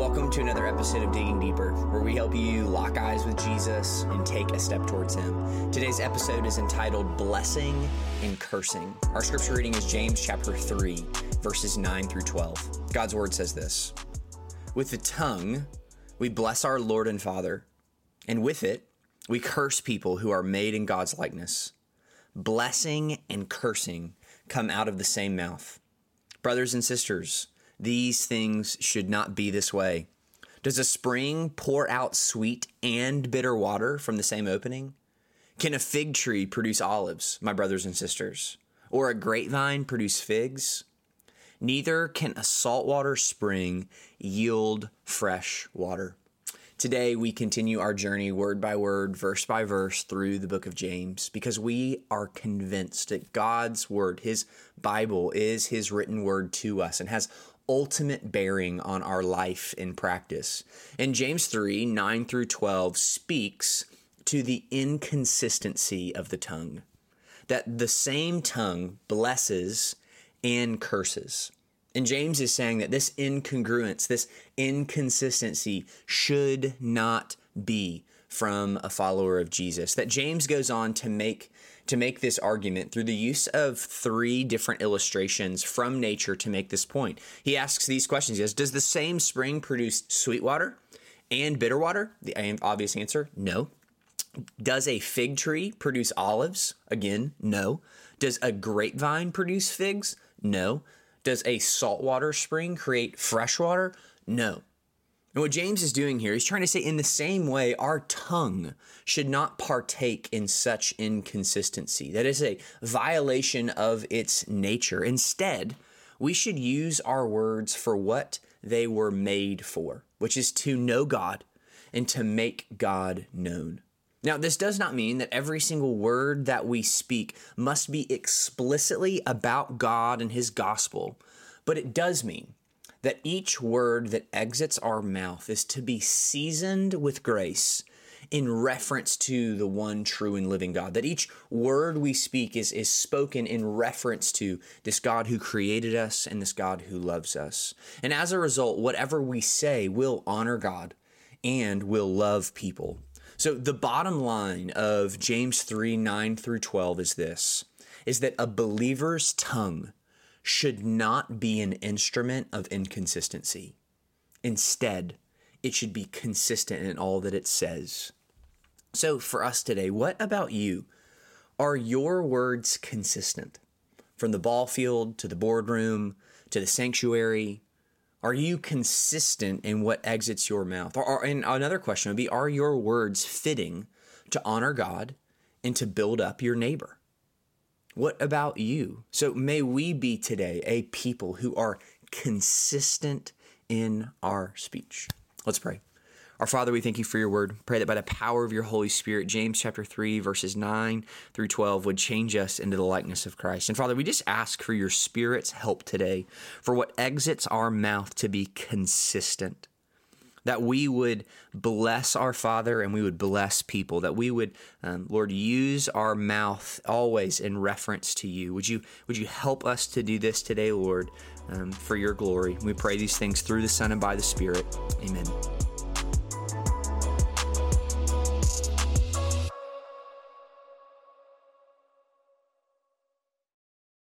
Welcome to another episode of Digging Deeper, where we help you lock eyes with Jesus and take a step towards Him. Today's episode is entitled Blessing and Cursing. Our scripture reading is James chapter 3, verses 9 through 12. God's word says this With the tongue, we bless our Lord and Father, and with it, we curse people who are made in God's likeness. Blessing and cursing come out of the same mouth. Brothers and sisters, these things should not be this way. Does a spring pour out sweet and bitter water from the same opening? Can a fig tree produce olives, my brothers and sisters? Or a grapevine produce figs? Neither can a saltwater spring yield fresh water. Today, we continue our journey word by word, verse by verse through the book of James because we are convinced that God's word, his Bible, is his written word to us and has ultimate bearing on our life in practice. And James 3 9 through 12 speaks to the inconsistency of the tongue, that the same tongue blesses and curses. And James is saying that this incongruence, this inconsistency should not be from a follower of Jesus. That James goes on to make to make this argument through the use of three different illustrations from nature to make this point. He asks these questions. He says, Does the same spring produce sweet water and bitter water? The obvious answer, no. Does a fig tree produce olives? Again, no. Does a grapevine produce figs? No. Does a saltwater spring create fresh water? No. And what James is doing here, he's trying to say in the same way, our tongue should not partake in such inconsistency. That is a violation of its nature. Instead, we should use our words for what they were made for, which is to know God and to make God known. Now, this does not mean that every single word that we speak must be explicitly about God and His gospel, but it does mean that each word that exits our mouth is to be seasoned with grace in reference to the one true and living God. That each word we speak is, is spoken in reference to this God who created us and this God who loves us. And as a result, whatever we say will honor God and will love people. So the bottom line of James 3 9 through 12 is this is that a believer's tongue should not be an instrument of inconsistency. Instead, it should be consistent in all that it says. So, for us today, what about you? Are your words consistent? From the ball field to the boardroom to the sanctuary, are you consistent in what exits your mouth? Or, and another question would be Are your words fitting to honor God and to build up your neighbor? What about you? So may we be today a people who are consistent in our speech. Let's pray. Our Father, we thank you for your word. Pray that by the power of your Holy Spirit, James chapter 3, verses 9 through 12 would change us into the likeness of Christ. And Father, we just ask for your Spirit's help today for what exits our mouth to be consistent. That we would bless our Father and we would bless people. That we would, um, Lord, use our mouth always in reference to you. Would you, would you help us to do this today, Lord, um, for your glory? We pray these things through the Son and by the Spirit. Amen.